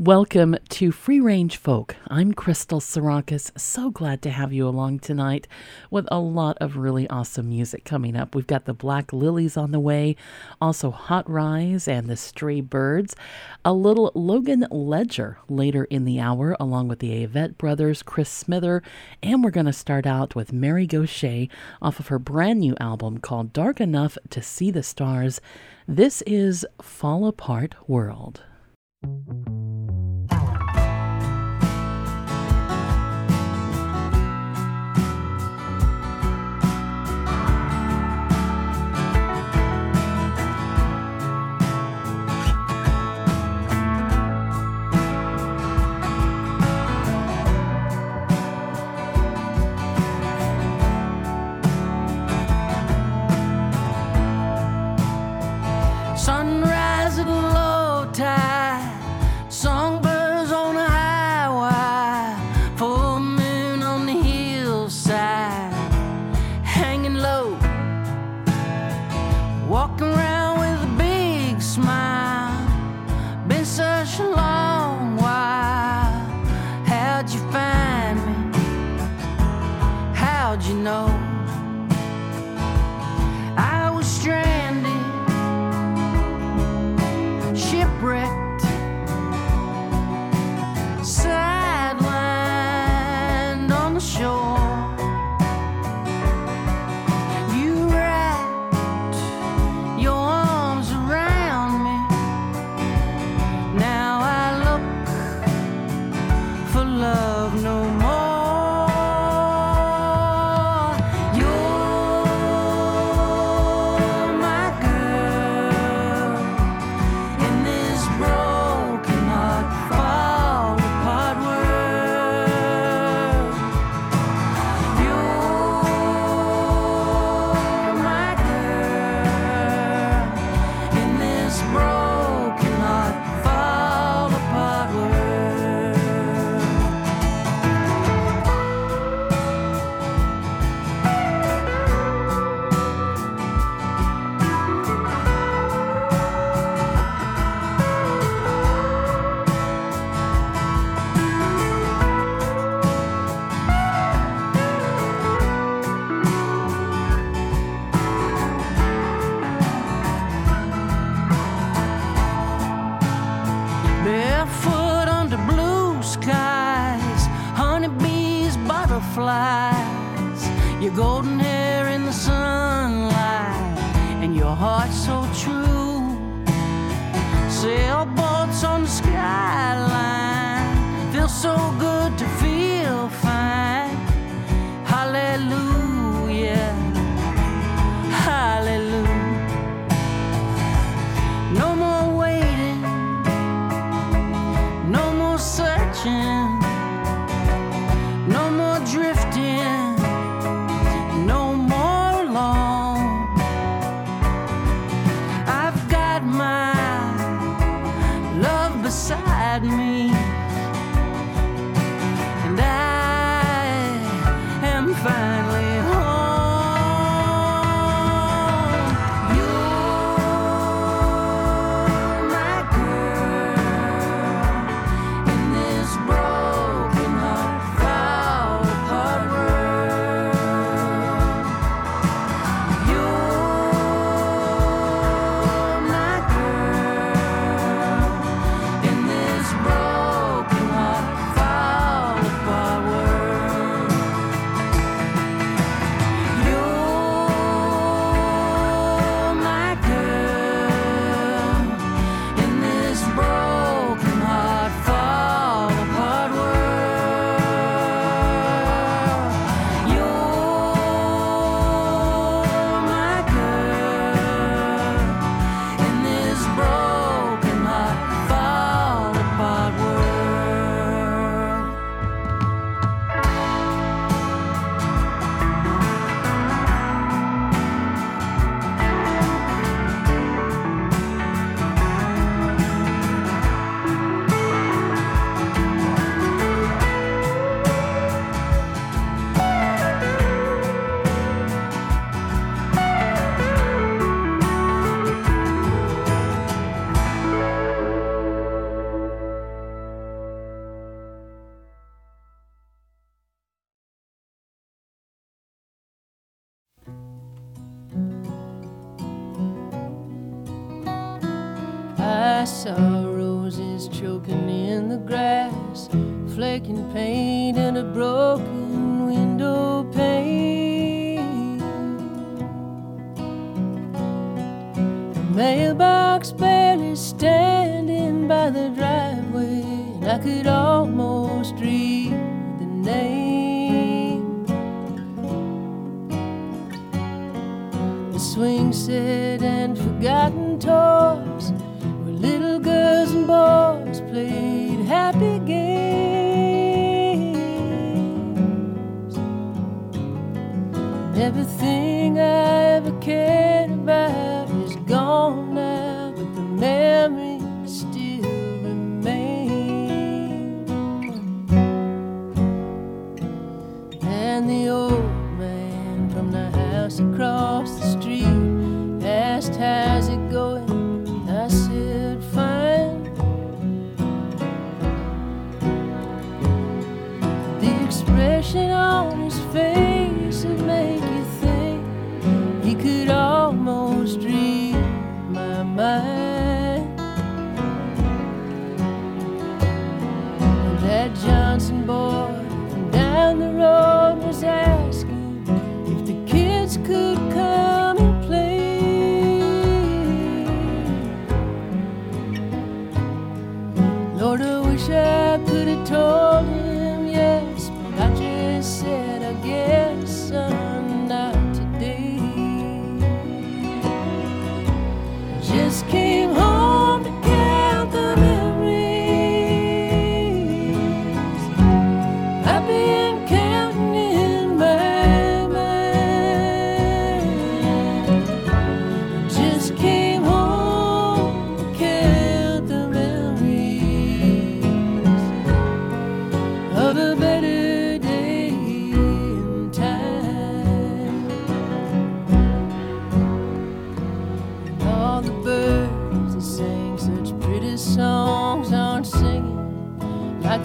Welcome to Free Range Folk. I'm Crystal Sarakas. So glad to have you along tonight with a lot of really awesome music coming up. We've got the Black Lilies on the way, also Hot Rize and the Stray Birds, a little Logan Ledger later in the hour, along with the Avett Brothers, Chris Smither, and we're going to start out with Mary Gauthier off of her brand new album called Dark Enough to See the Stars. This is Fall Apart World.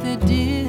Like they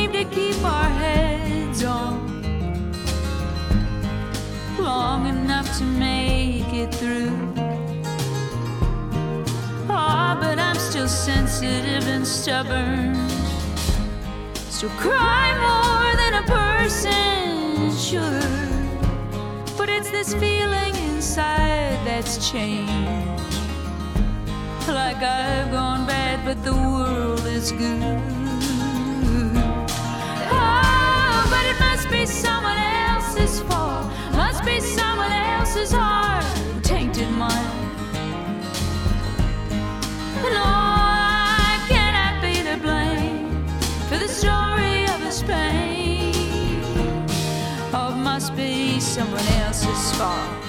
seem to keep our heads on long enough to make it through. Ah, oh, but I'm still sensitive and stubborn. So cry more than a person should. But it's this feeling inside that's changed. Like I've gone bad, but the world is good. Must be someone else's fault. Must be someone else's heart tainted mine. Can I be to blame for the story of his pain? Oh, or must be someone else's fault?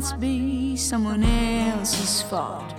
Must be someone else's fault.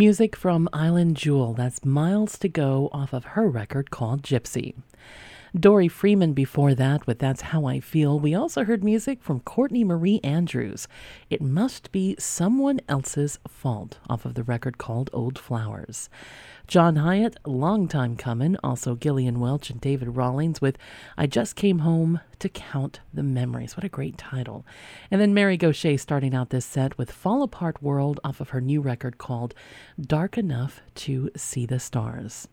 Music from Island Jewel. That's Miles to Go off of her record called Gypsy. Dori Freeman before that with That's How I Feel. We also heard music from Courtney Marie Andrews. It Must Be Someone Else's Fault off of the record called Old Flowers. John Hiatt, long time coming. Also Gillian Welch and David Rawlings with I Just Came Home to Count the Memories. What a great title. And then Mary Gauthier starting out this set with Fall Apart World off of her new record called Dark Enough to See the Stars.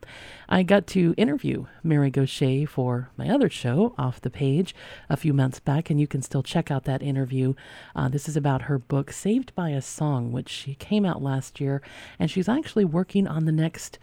I got to interview Mary Gauthier for my other show, Off the Page, a few months back, and you can still check out that interview. Uh, this is about her book, Saved by a Song, which she came out last year, and she's actually working on the next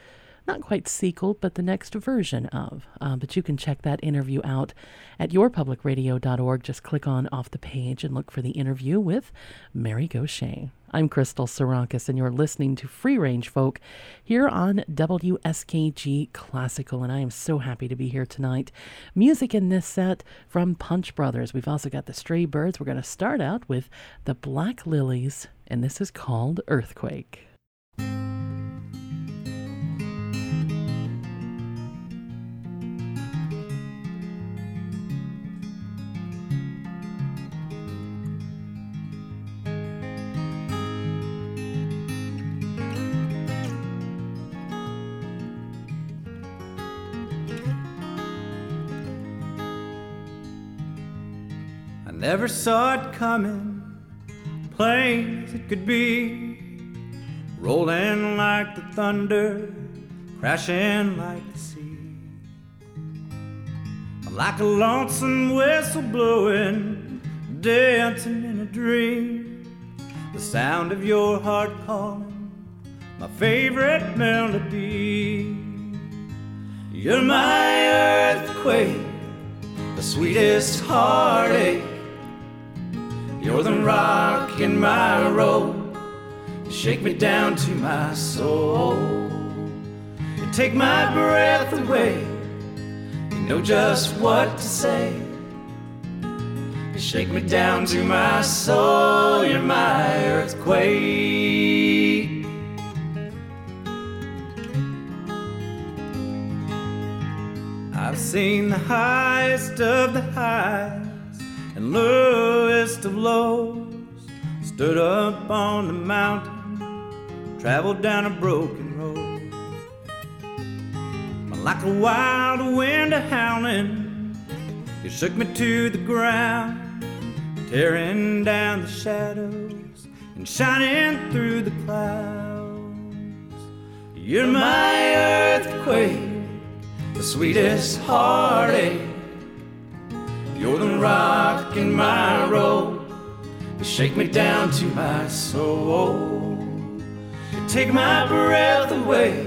not quite sequel, but the next version of. Uh, but you can check that interview out at yourpublicradio.org. Just click on off the page and look for the interview with Mary Gauthier. I'm Crystal Sarakas, and you're listening to Free Range Folk here on WSKG Classical, and I am so happy to be here tonight. Music in this set from Punch Brothers. We've also got the Stray Birds. We're going to start out with the Black Lilies, and this is called Earthquake. Never saw it coming, plain as it could be. Rolling like the thunder, crashing like the sea. Like a lonesome whistle blowing, dancing in a dream. The sound of your heart calling, my favorite melody. You're my earthquake the sweetest heartache. You're the rock in my road. You shake me down to my soul. You take my breath away. You know just what to say. You shake me down to my soul. You're my earthquake. I've seen the highest of the highs and lowest of lows. Stood up on the mountain, traveled down a broken road. Like a wild wind a howling, it shook me to the ground, tearing down the shadows and shining through the clouds. You're my earthquake the sweetest heartache. You're the rock in my road. You shake me down to my soul. You take my breath away.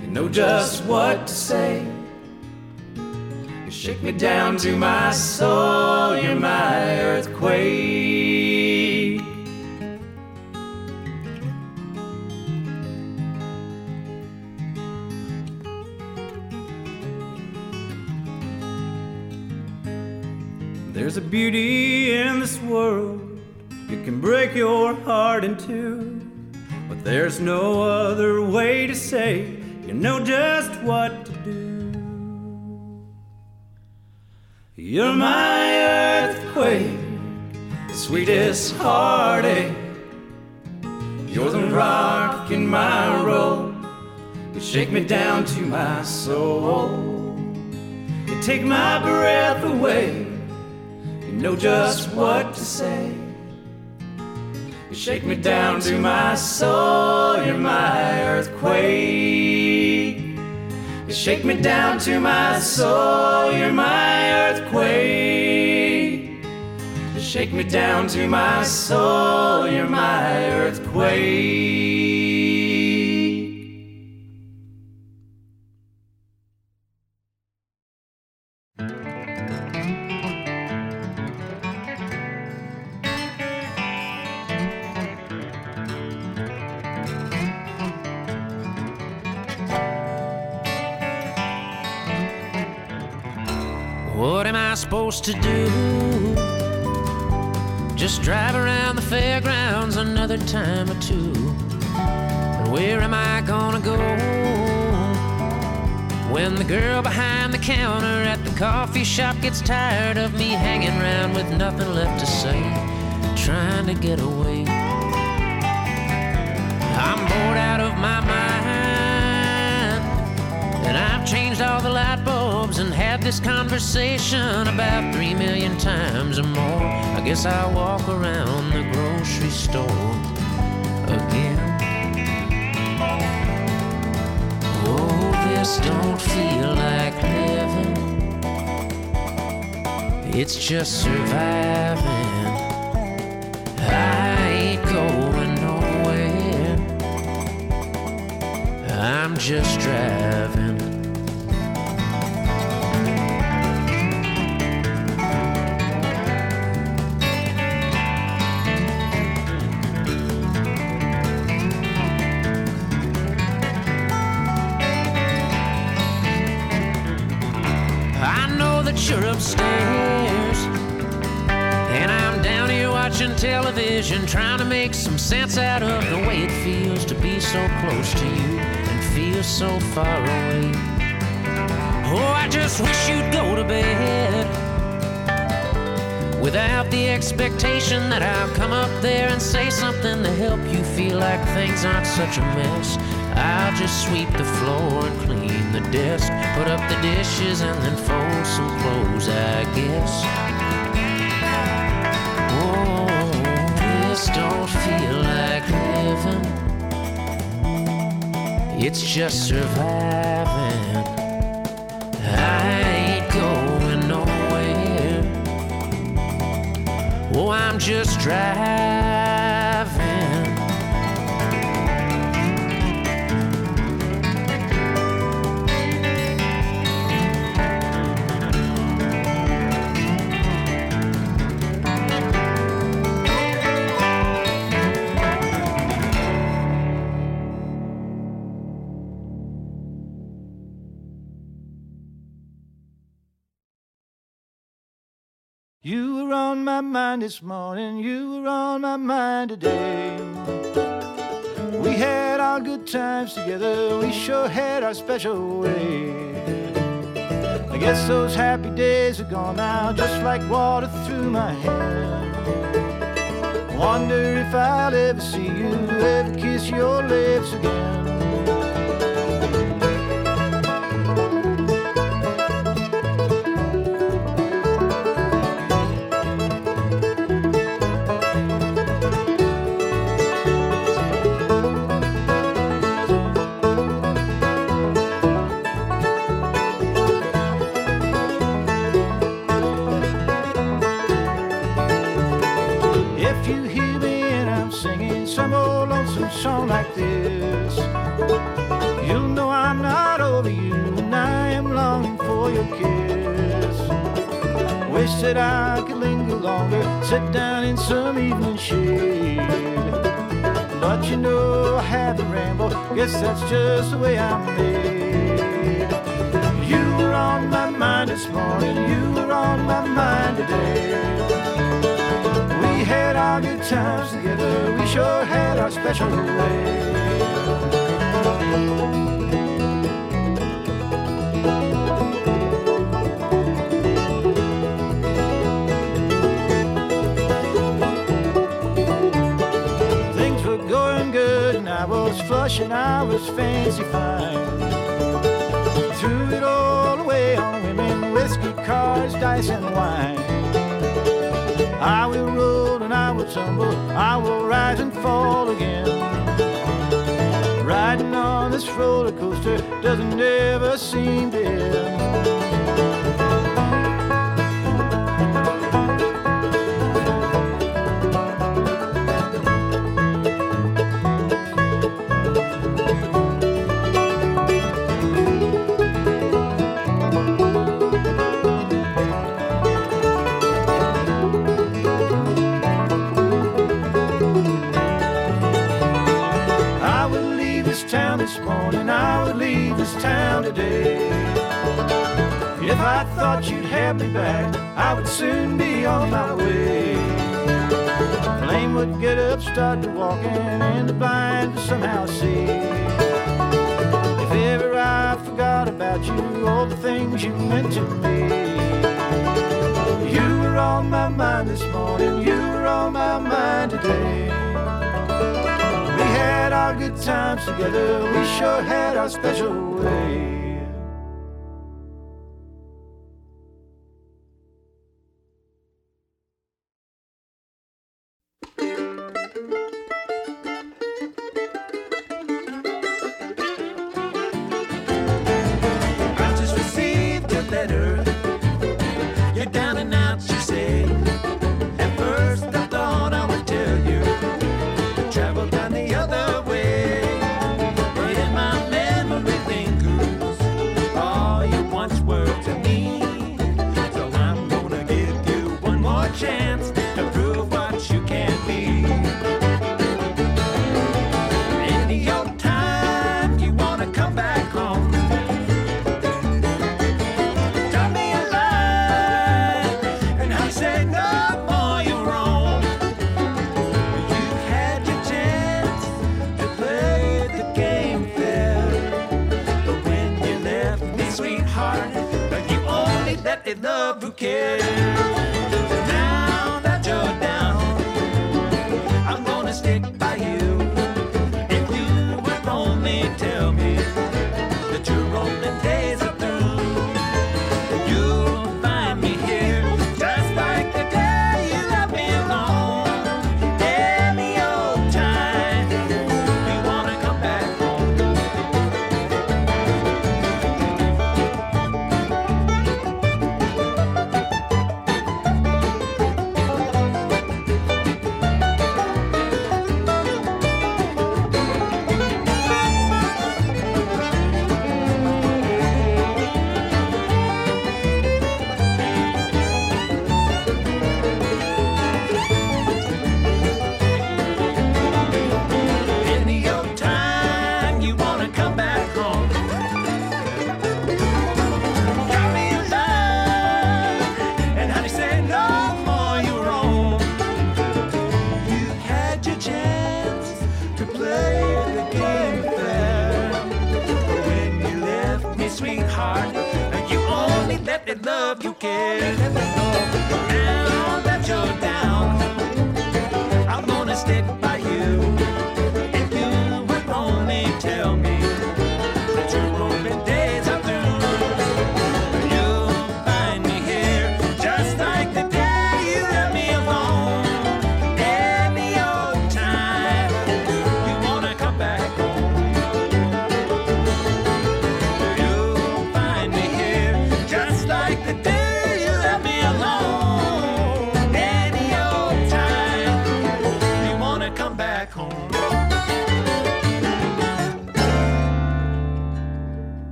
You know just what to say. You shake me down to my soul. You're my earthquake. A beauty in this world it can break your heart in two, but there's no other way to say You know just what to do. You're my earthquake, the sweetest heartache. You're the rock in my road. You shake me down to my soul. You take my breath away. You know just what to say. You shake me down to my soul. You're my earthquake. You shake me down to my soul. You're my earthquake. You shake me down to my soul. You're my earthquake. Supposed to do? Just drive around the fairgrounds another time or two. And where am I gonna go? When the girl behind the counter at the coffee shop gets tired of me hanging around with nothing left to say, trying to get away. I'm bored out of my mind. And I've changed all the light bulbs and had this conversation about three million times or more. I guess I'll walk around the grocery store again. Oh, this don't feel like living. It's just surviving. I ain't going nowhere. I'm just driving. That you're upstairs. And I'm down here watching television, trying to make some sense out of the way it feels to be so close to you and feel so far away. Oh, I just wish you'd go to bed without the expectation that I'll come up there and say something to help you feel like things aren't such a mess. I'll just sweep the floor and clean the desk, put up the dishes, and then fold some clothes, I guess. Oh, this don't feel like living. It's just surviving. I ain't going nowhere. Oh, I'm just driving. Were on my mind this morning, you were on my mind today. We had our good times together, we sure had our special way. I guess those happy days are gone now, just like water through my hand. Wonder if I'll ever see you, ever kiss your lips again. I could linger longer, sit down in some evening shade. But you know I had to ramble, guess that's just the way I'm made. You were on my mind this morning, you were on my mind today. We had our good times together. We sure had our special way. was flush and I was fancy fine. Threw it all away on women, whiskey, cars, dice, and wine. I will roll and I will tumble, I will rise and fall again. Riding on this roller coaster doesn't ever seem to end. town today. If I thought you'd have me back, I would soon be on my way. The would get up, start to walking, and the blind would somehow see. If ever I forgot about you, all the things you meant to me. You were on my mind this morning, you were on my mind today had our good times together. We sure had our special ways.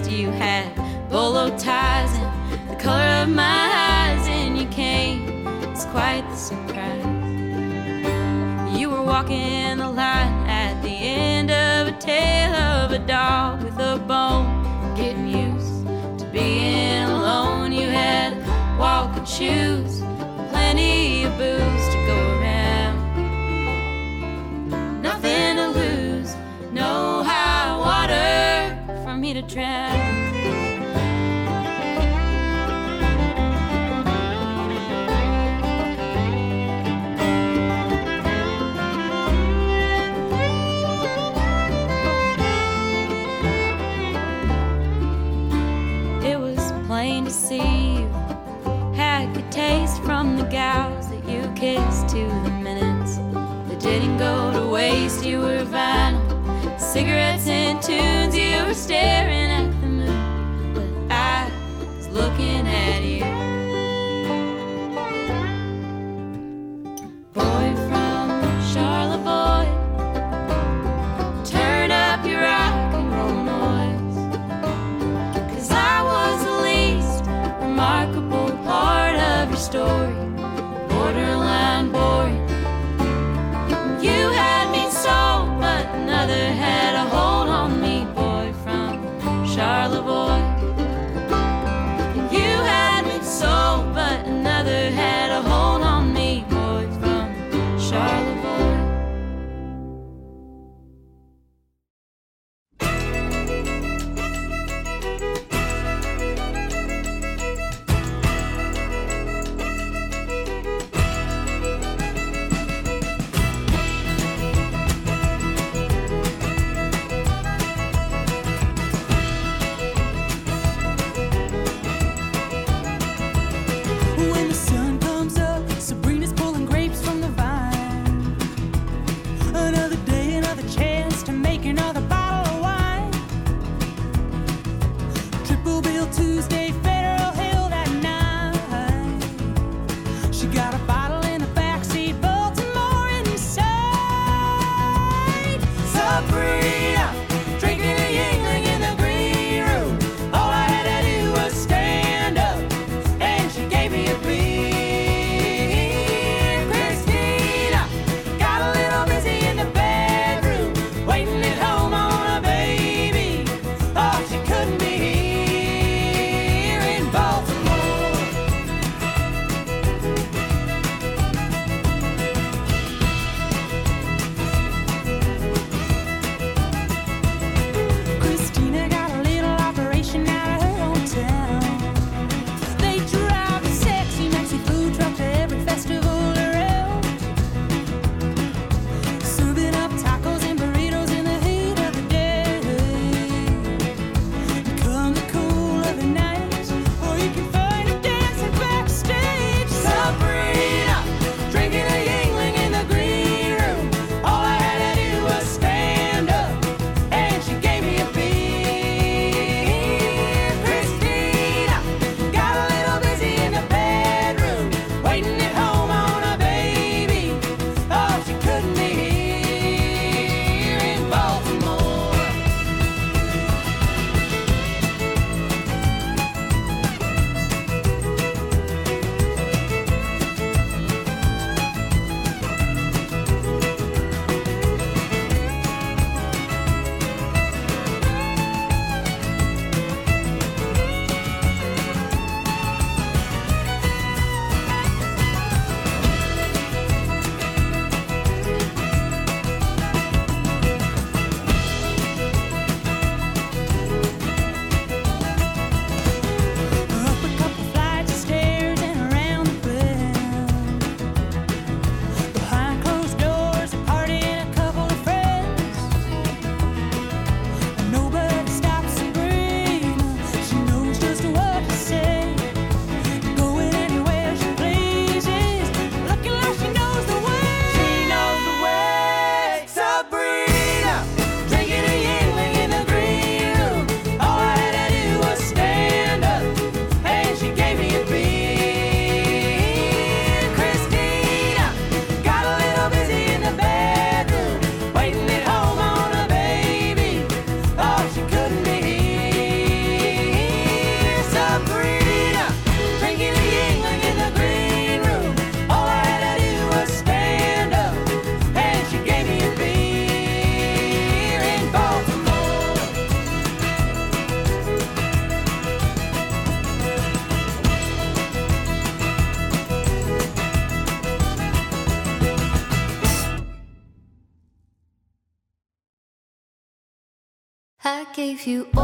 You. You had bolo ties and the color of my eyes, and you came. It's quite the surprise. You were walking the line at the end of a tail of a dog with a bone, getting used to being alone. You had walking shoes, plenty of booze It was plain to see you had good taste from the gals that you kissed to the minutes that didn't go to waste. You were vinyl, cigarettes and tunes. You were staring gave you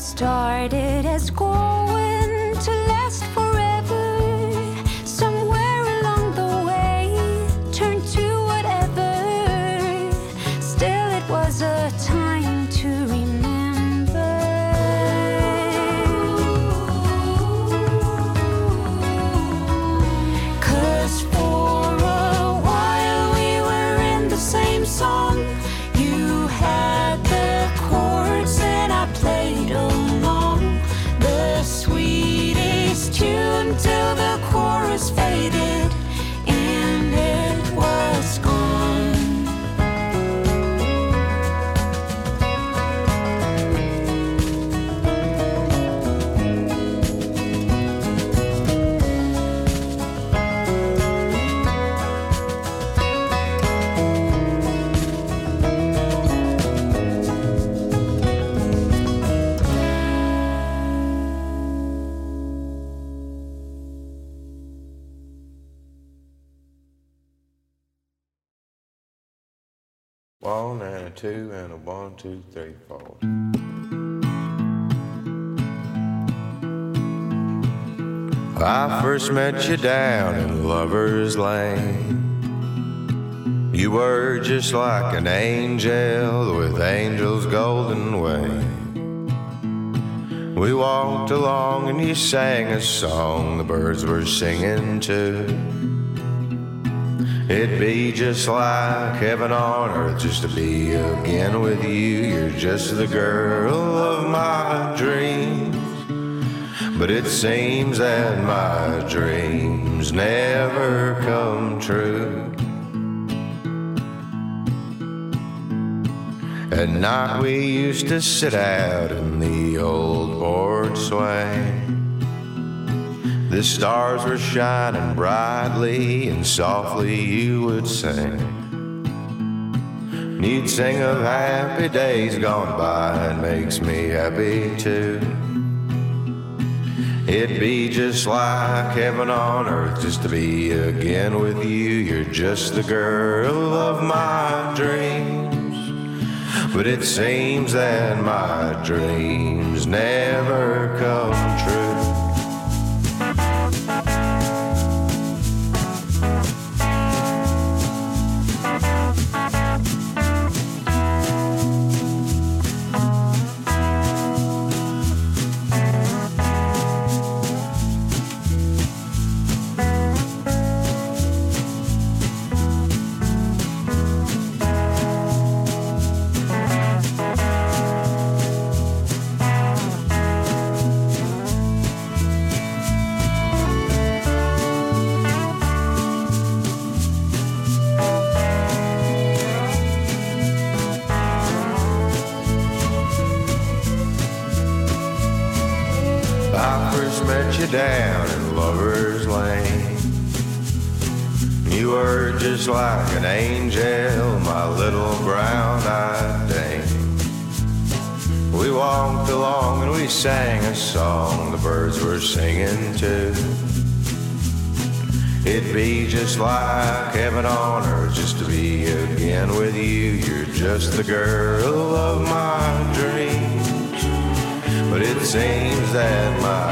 started as going to last two and a one, two, three, four. I first met you down in Lover's Lane. You were just like an angel with angel's golden wing. We walked along and you sang a song the birds were singing too. It'd be just like heaven on earth just to be again with you. You're just the girl of my dreams. But it seems that my dreams never come true. At night we used to sit out in the old board swing. The stars were shining brightly, and softly you would sing. And You'd sing of happy days gone by, it makes me happy too. It'd be just like heaven on earth just to be again with you. You're just the girl of my dreams. But it seems that my dreams never come true. You down in Lover's Lane. You were just like an angel, my little brown-eyed dame. We walked along and we sang a song the birds were singing too. It'd be just like heaven on earth just to be again with you. You're just the girl of my dreams. But it seems that my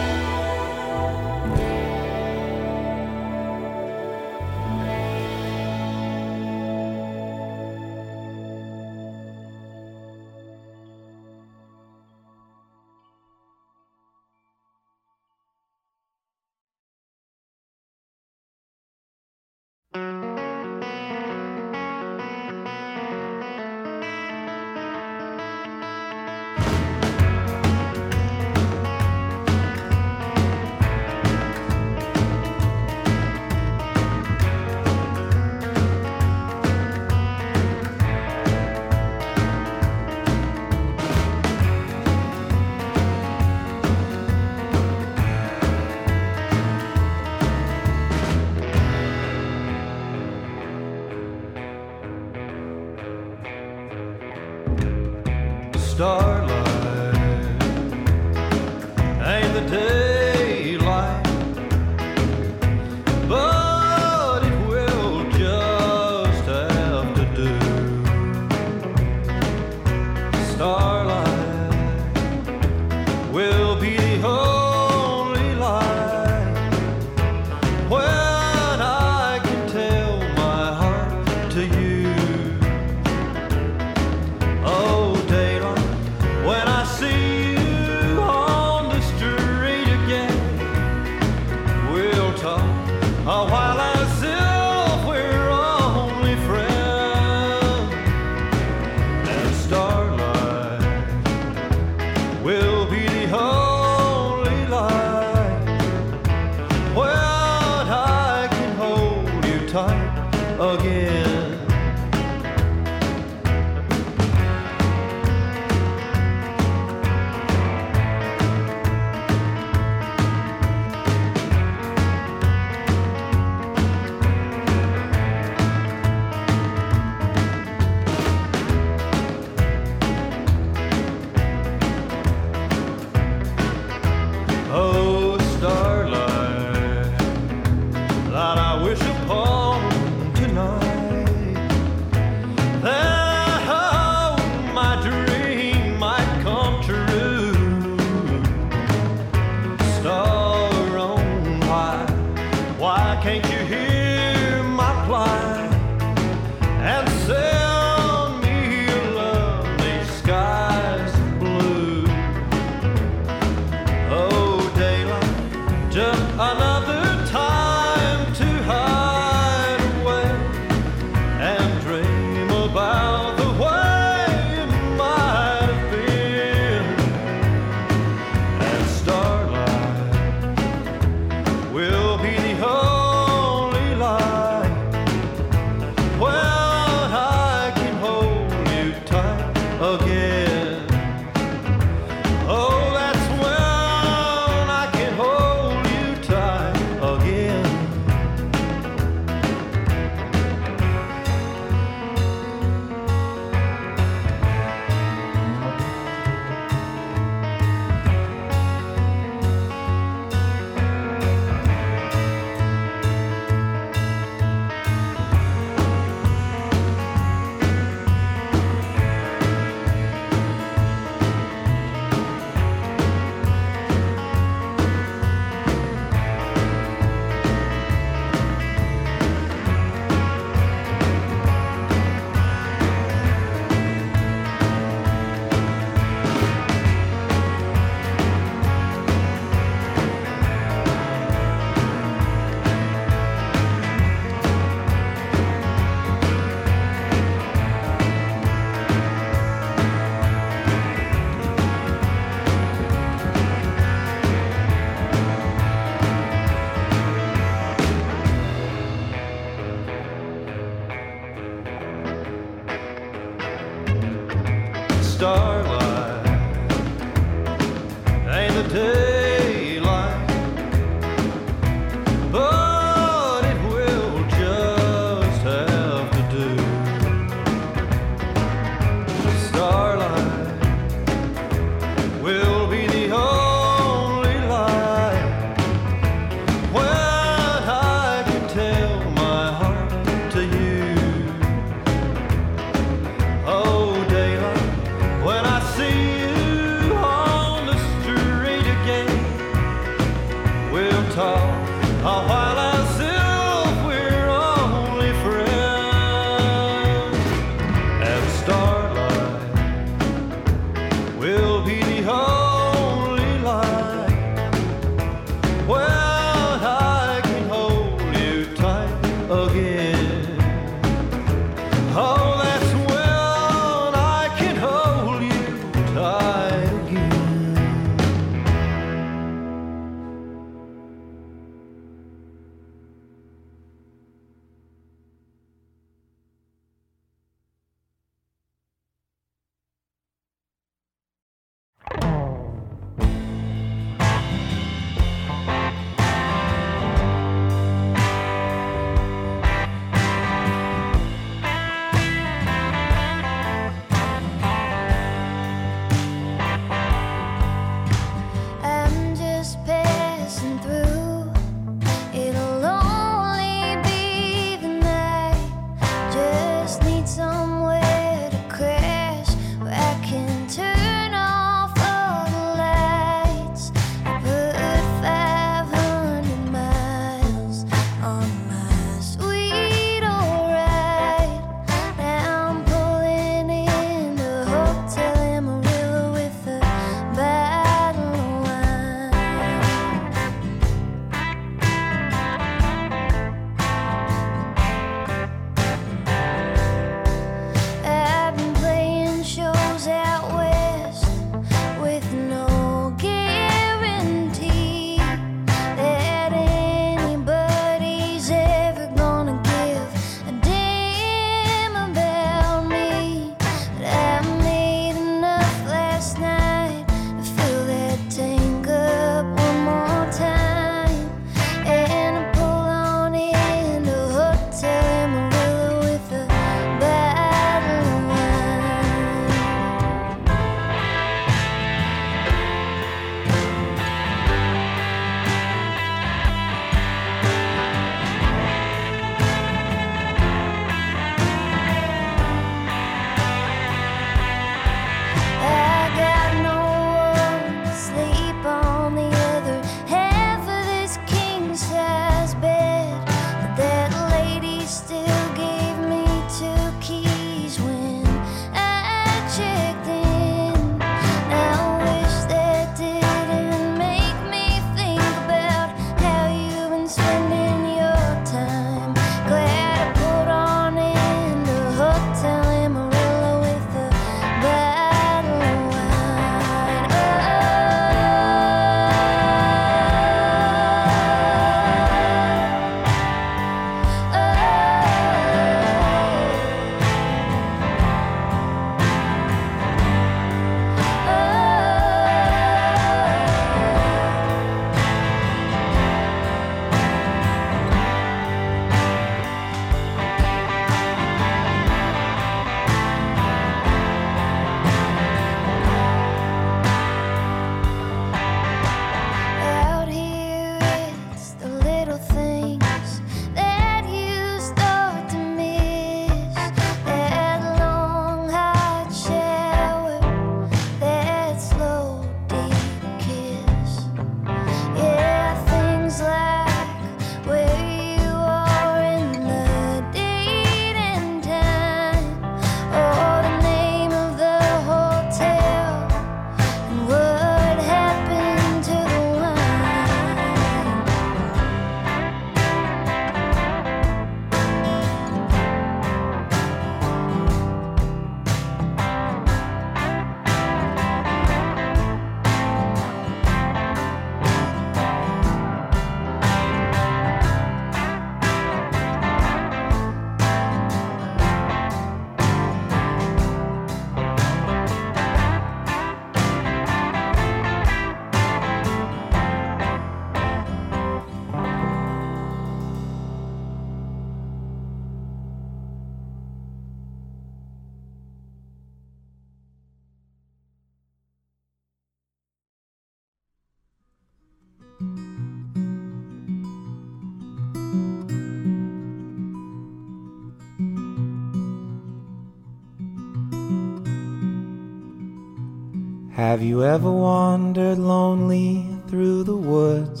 Have you ever wandered lonely through the woods?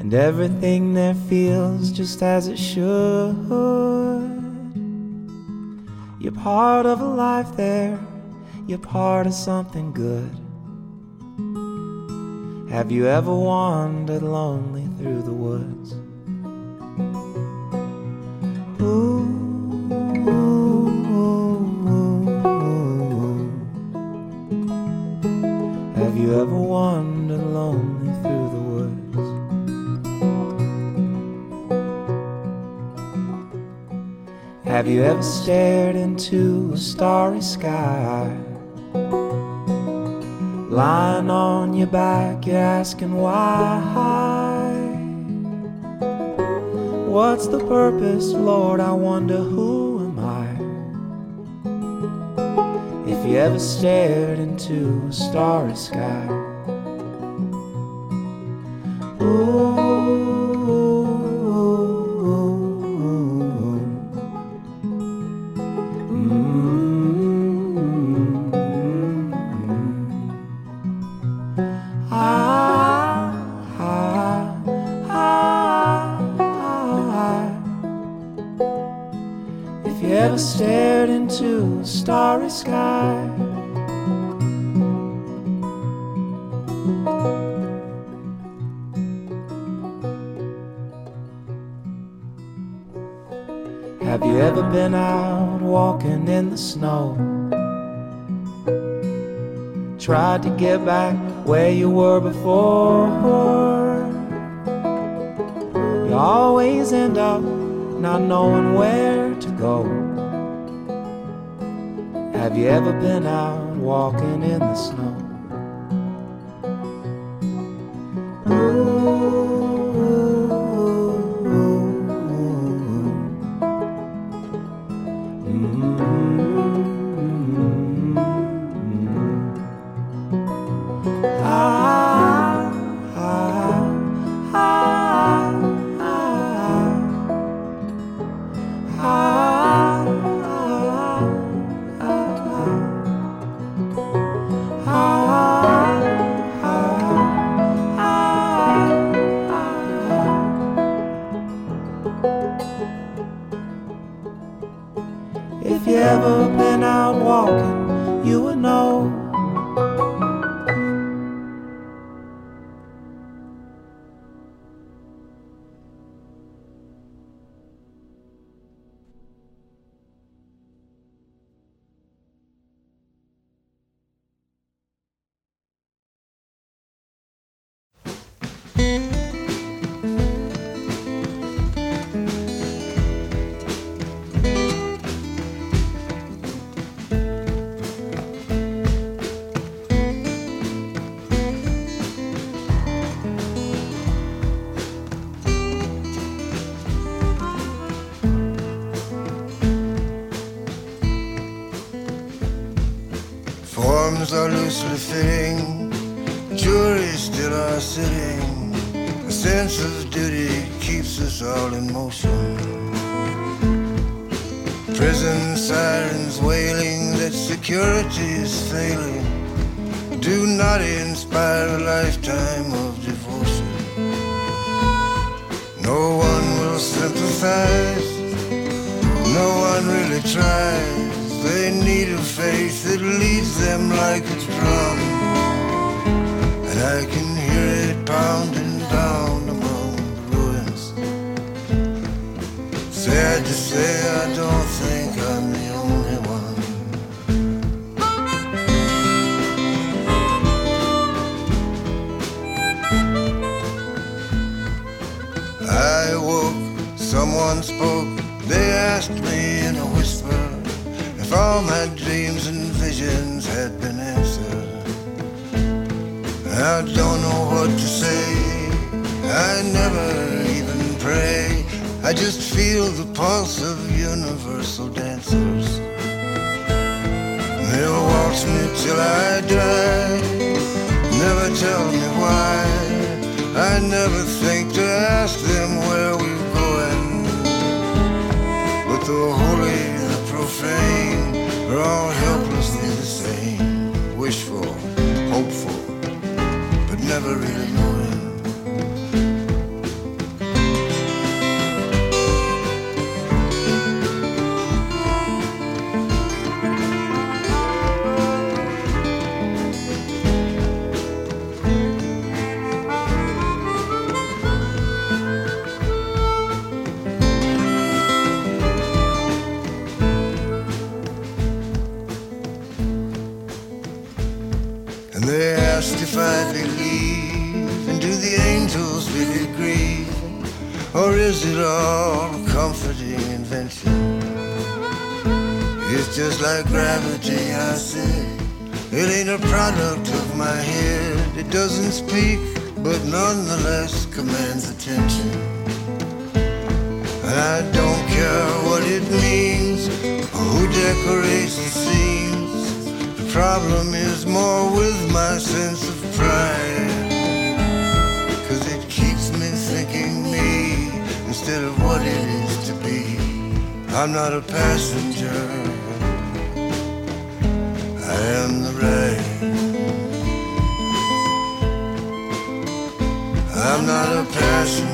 And everything there feels just as it should. You're part of a life there, you're part of something good. Have you ever wandered lonely you ever wandered lonely through the woods? Have you ever stared into a starry sky? Lying on your back, you're asking why. What's the purpose, Lord? I wonder who Ever stared into a starry sky. Ooh. Where you were before. You always end up not knowing where to go. Have you ever been out walking in the snow? What to say, I never even pray. I just feel the pulse of universal dancers. They'll waltz me till I die, never tell me why. I never think to ask them where we're going. But the never really doesn't speak, but nonetheless commands attention. And I don't care what it means or who decorates the scenes. The problem is more with my sense of pride. Cause it keeps me thinking me instead of what it is to be. I'm not a passenger. I'm not a passion.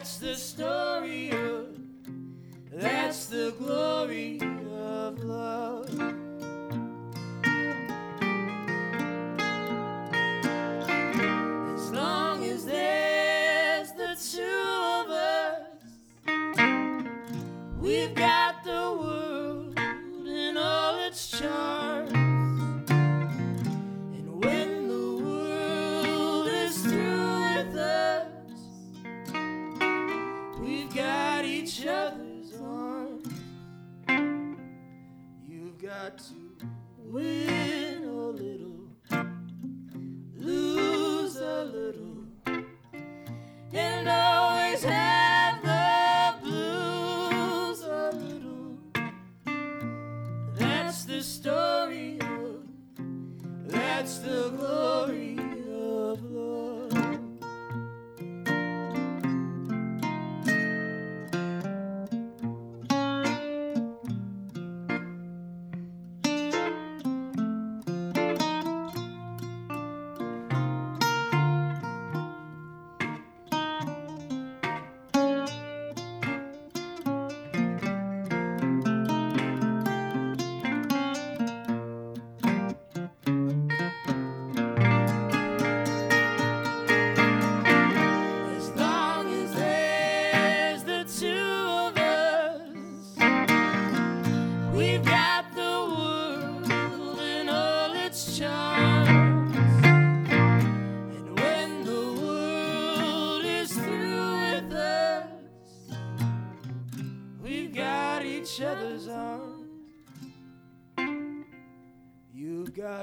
That's the story of, that's the glory.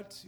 to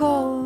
cold.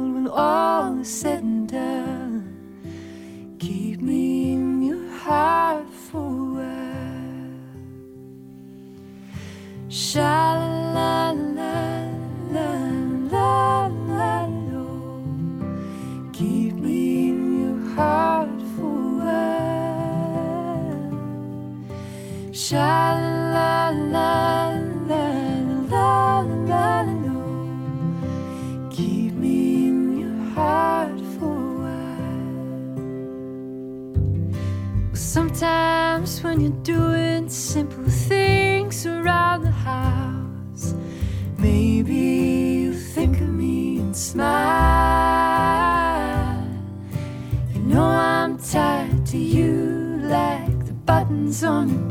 doing simple things around the house. Maybe you think of me and smile. You know I'm tied to you like the buttons on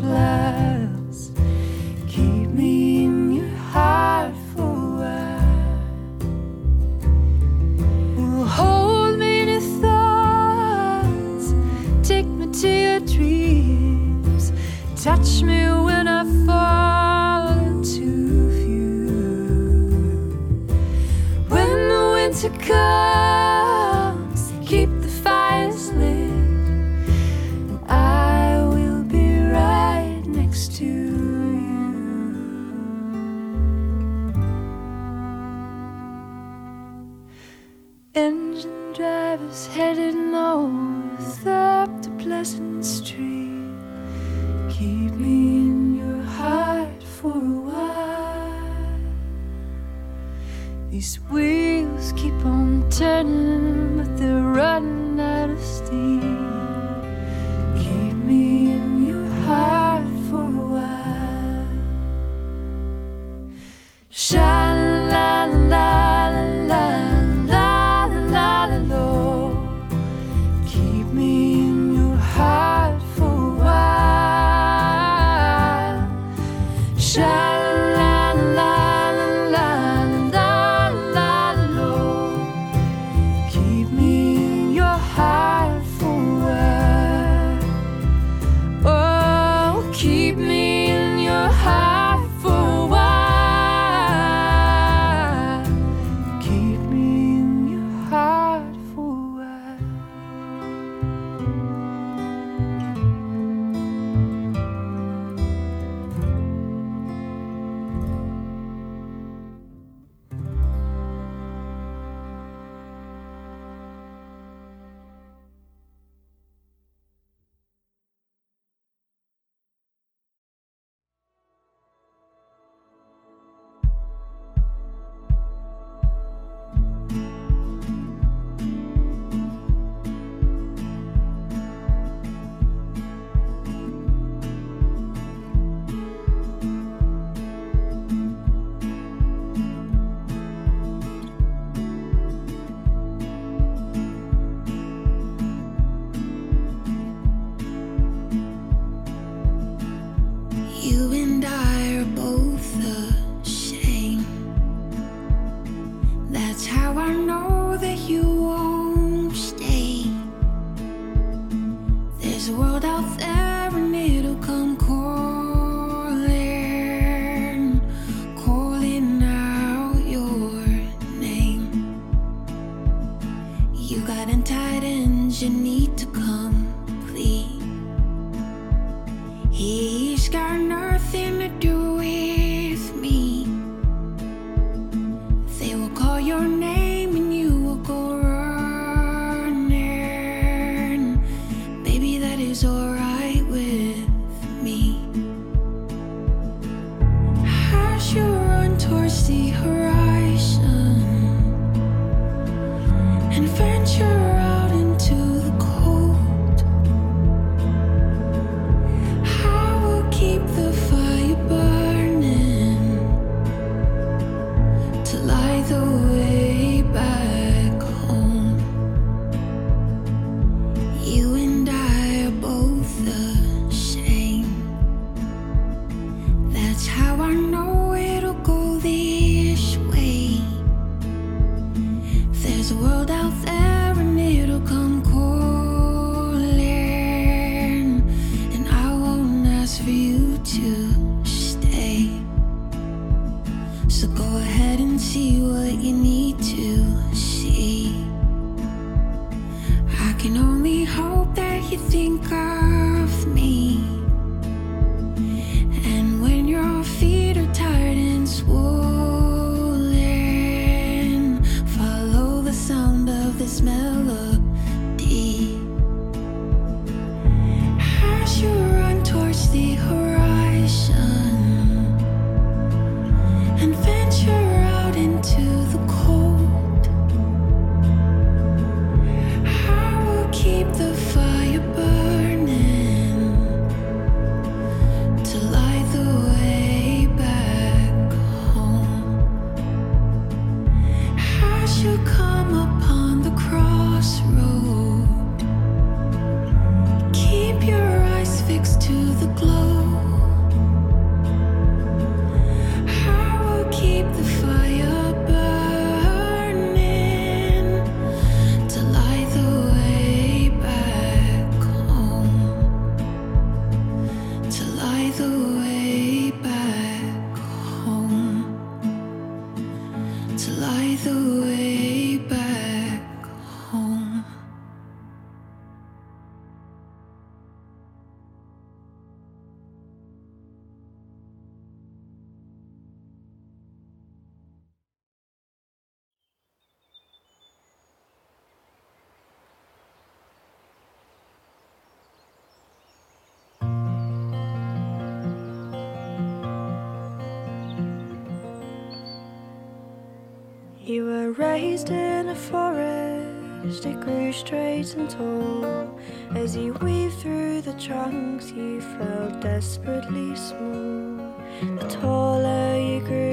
raised in a forest, it grew straight and tall. As you weave through the trunks, you felt desperately small. The taller you grew.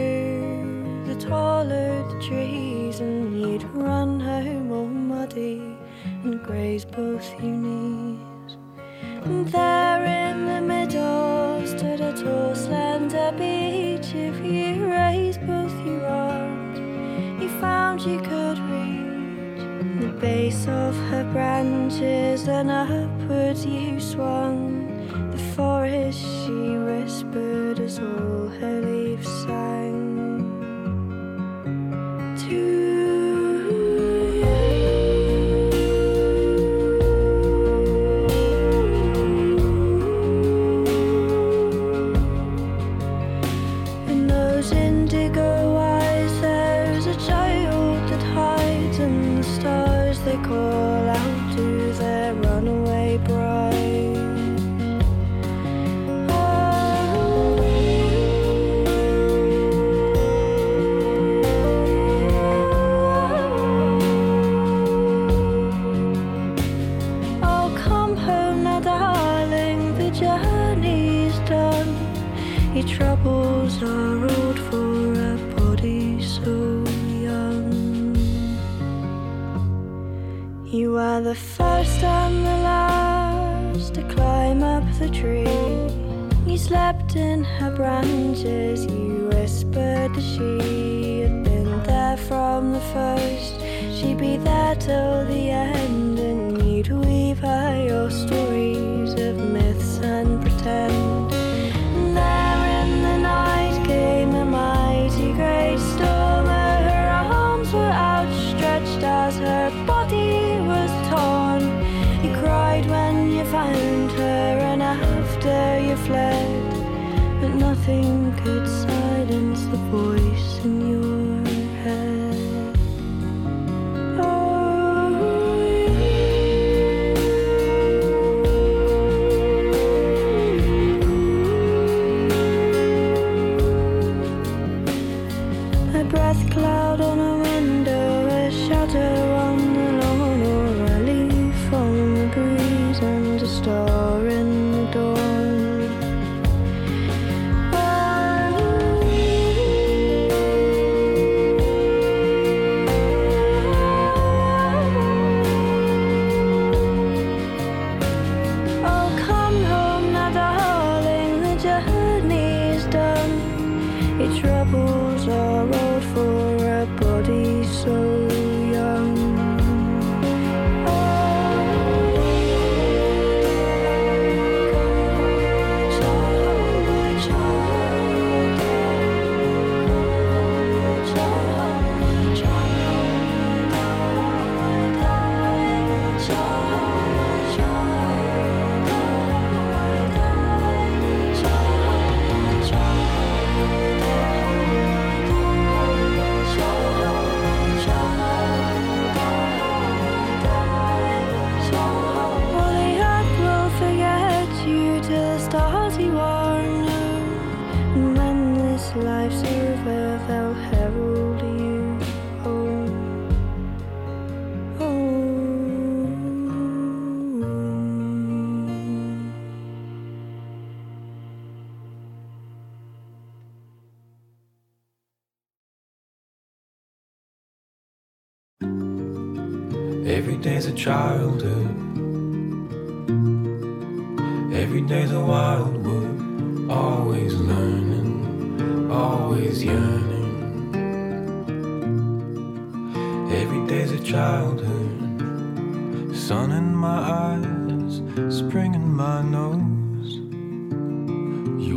her leaves are.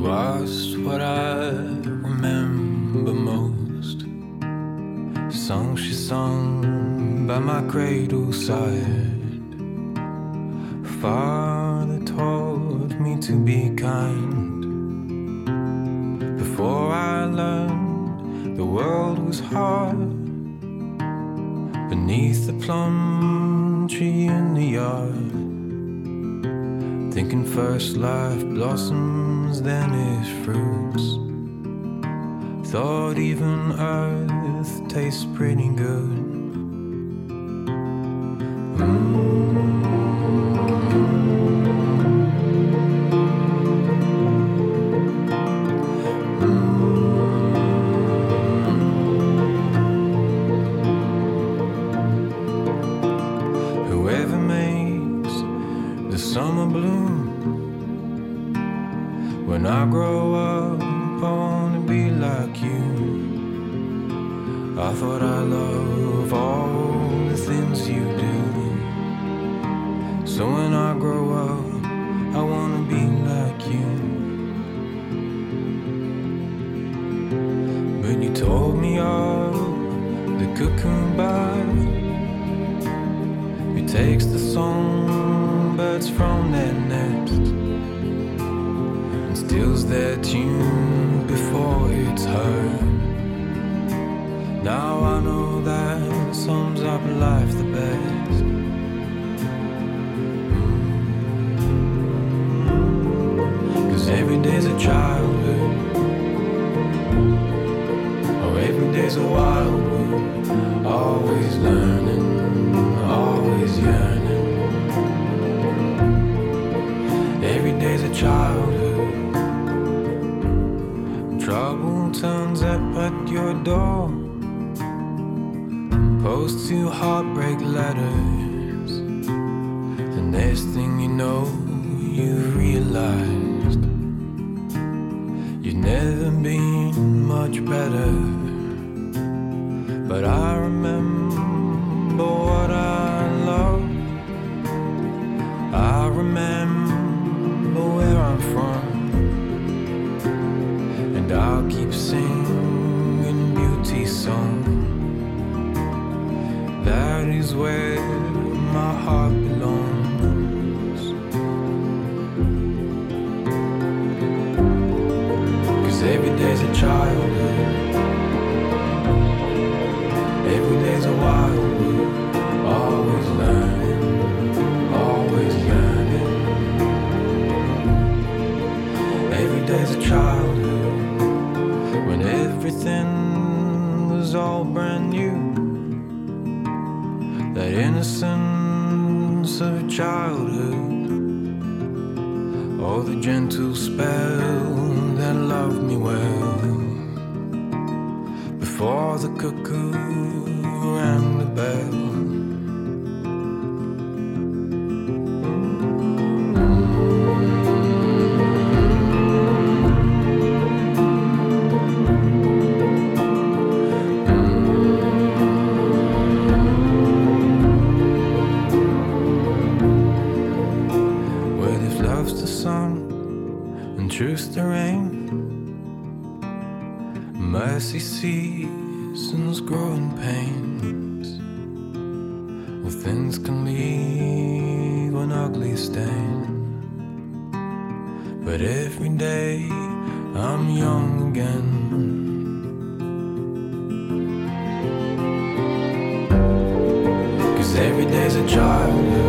lost what I remember most. Song she sung by my cradle side. Father taught me to be kind. Before I learned the world was hard. Beneath the plum tree in the yard, thinking first life blossomed than his fruits. Thought even earth tastes pretty good. and truth to reign. Mercy seasons growing pains. Well, things can leave an ugly stain. But every day I'm young again. Cause every day's a child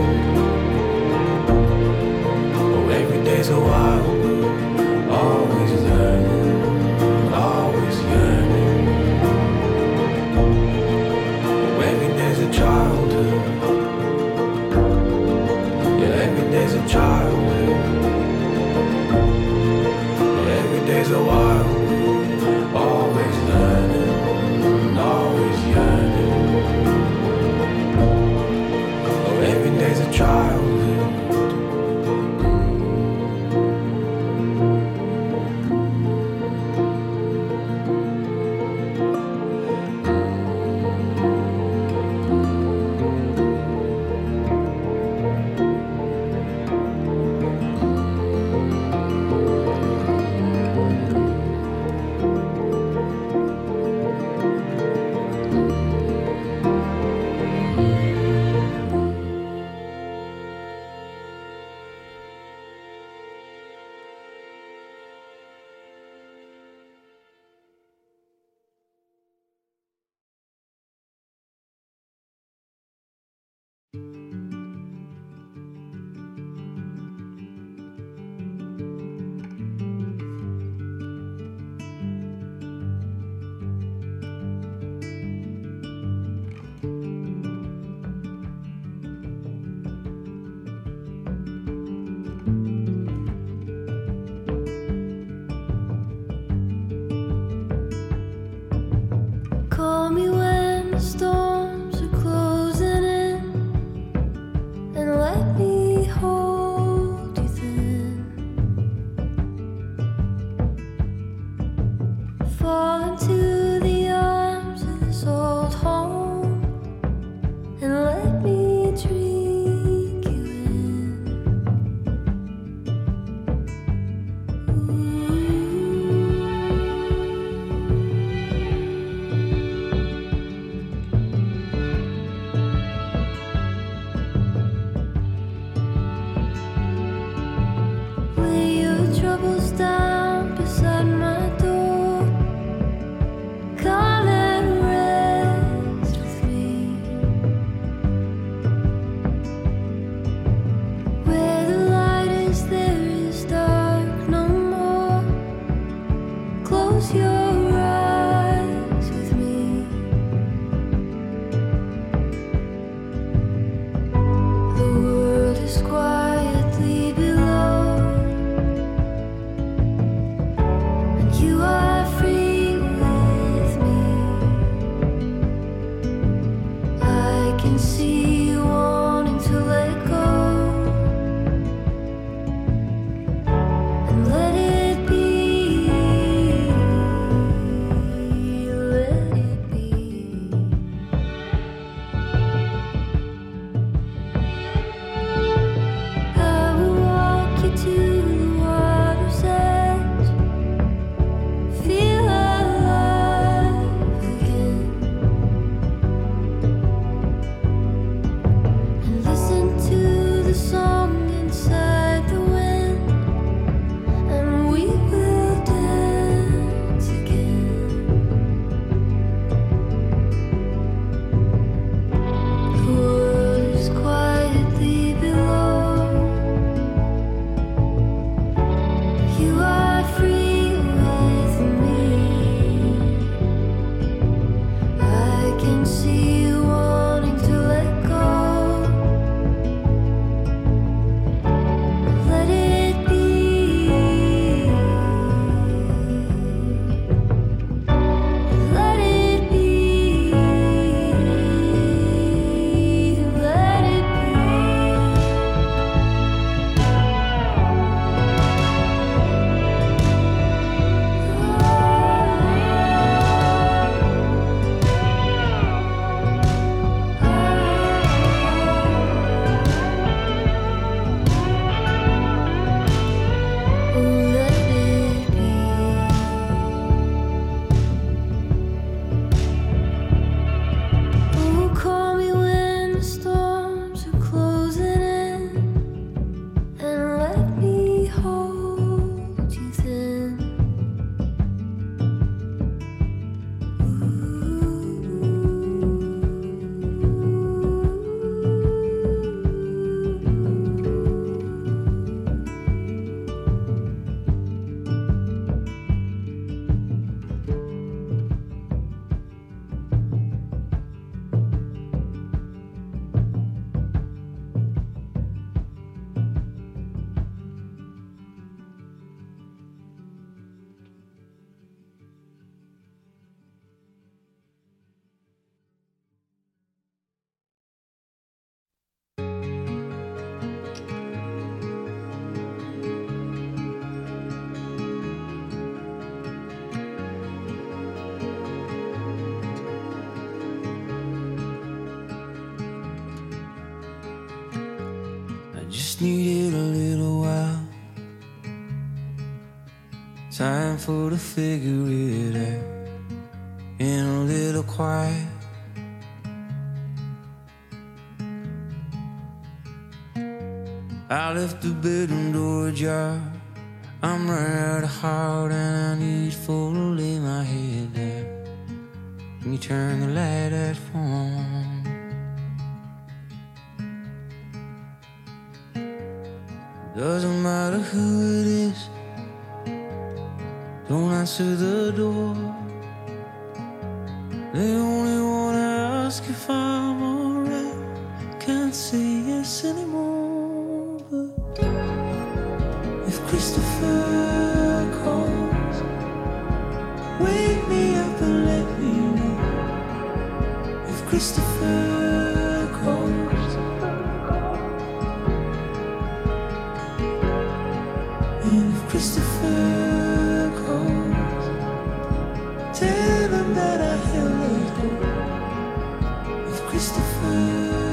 For to figure it out in a little quiet. I left the bedroom door ajar. I'm running out of heart and I need for to lay my head down. Can you turn the light out for me? to the door. Christopher.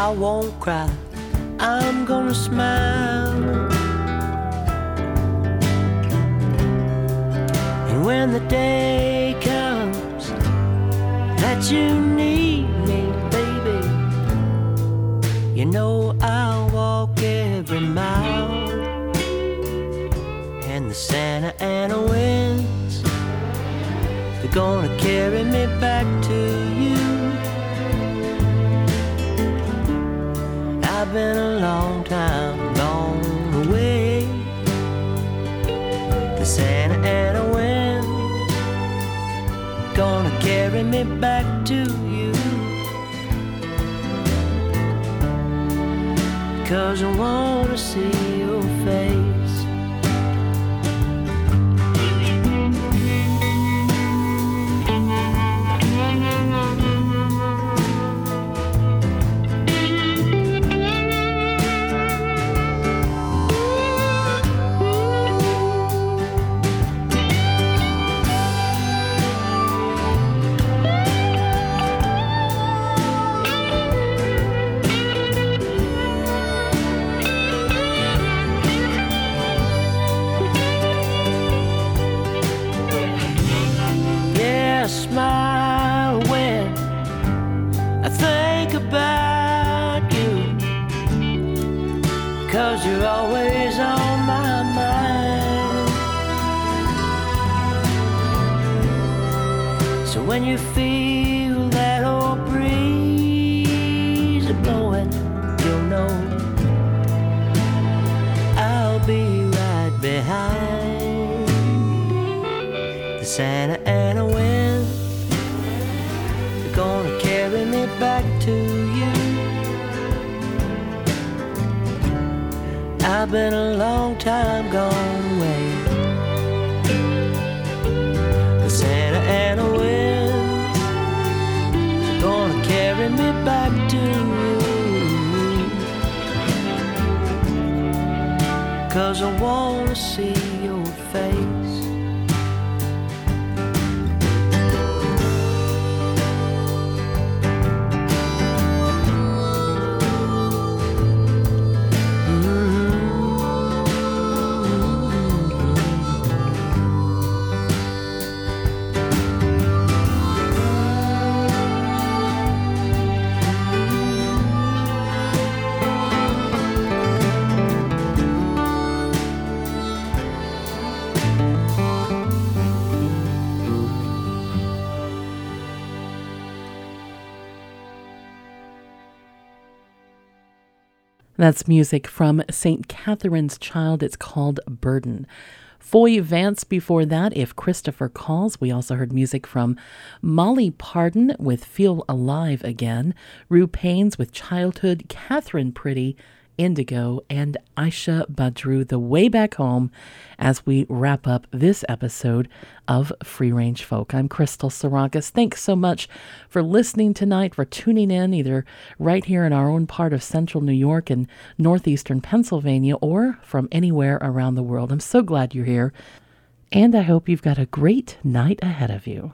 I won't cry. I'm gonna smile. And when the day comes that you need me, baby, you know I'll walk every mile and the Santa Ana winds. They're gonna carry me back to you. Been a long time gone away. The Santa Ana wind gonna carry me back to you. Cause I wanna see your face. You feel that old breeze blowing, you'll know I'll be right behind the Santa Ana wind. They're gonna carry me back to you. I've been Cause I That's music from St. Catherine's Child. It's called Burden. Foy Vance before that, If Christopher Calls. We also heard music from Molly Parden with Feel Alive Again, Rue Paynes with Childhood, Katherine Priddy, Indigo, and Aisha Badru, The Way Back Home, as we wrap up this episode of Free Range Folk. I'm Crystal Sarakas. Thanks so much for listening tonight, for tuning in either right here in our own part of central New York and northeastern Pennsylvania or from anywhere around the world. I'm so glad you're here, and I hope you've got a great night ahead of you.